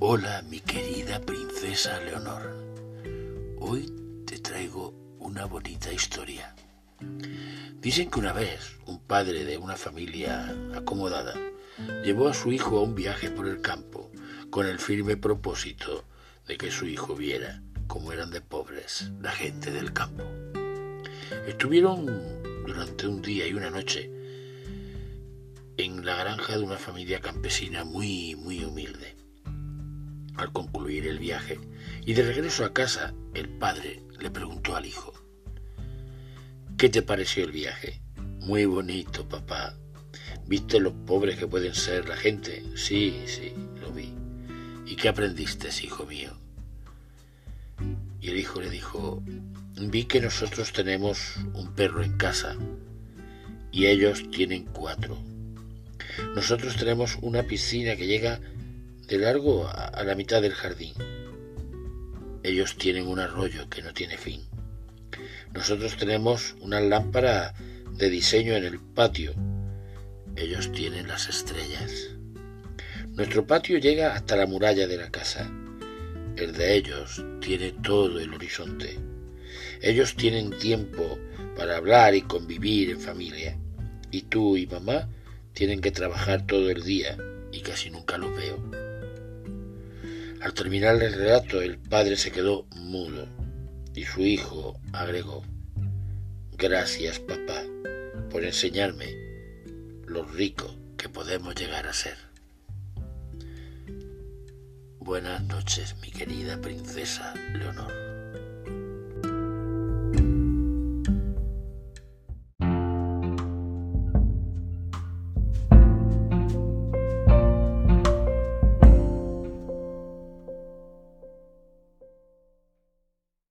Hola, mi querida princesa Leonor. Hoy te traigo una bonita historia. Dicen que una vez un padre de una familia acomodada llevó a su hijo a un viaje por el campo con el firme propósito de que su hijo viera cómo eran de pobres la gente del campo. Estuvieron durante un día y una noche en la granja de una familia campesina muy, muy humilde. Al concluir el viaje y de regreso a casa, el padre le preguntó al hijo, ¿qué te pareció el viaje? Muy bonito, papá. ¿Viste los pobres que pueden ser la gente? Sí, sí, lo vi. ¿Y qué aprendiste, hijo mío? Y el hijo le dijo, vi que nosotros tenemos un perro en casa y ellos tienen cuatro. Nosotros tenemos una piscina que llega de largo a la mitad del jardín. Ellos tienen un arroyo que no tiene fin. Nosotros tenemos una lámpara de diseño en el patio. Ellos tienen las estrellas. Nuestro patio llega hasta la muralla de la casa. El de ellos tiene todo el horizonte. Ellos tienen tiempo para hablar y convivir en familia. Y tú y mamá tienen que trabajar todo el día y casi nunca los veo. Al terminar el relato, el padre se quedó mudo y su hijo agregó, Gracias, papá, por enseñarme lo rico que podemos llegar a ser. Buenas noches, mi querida princesa Leonor.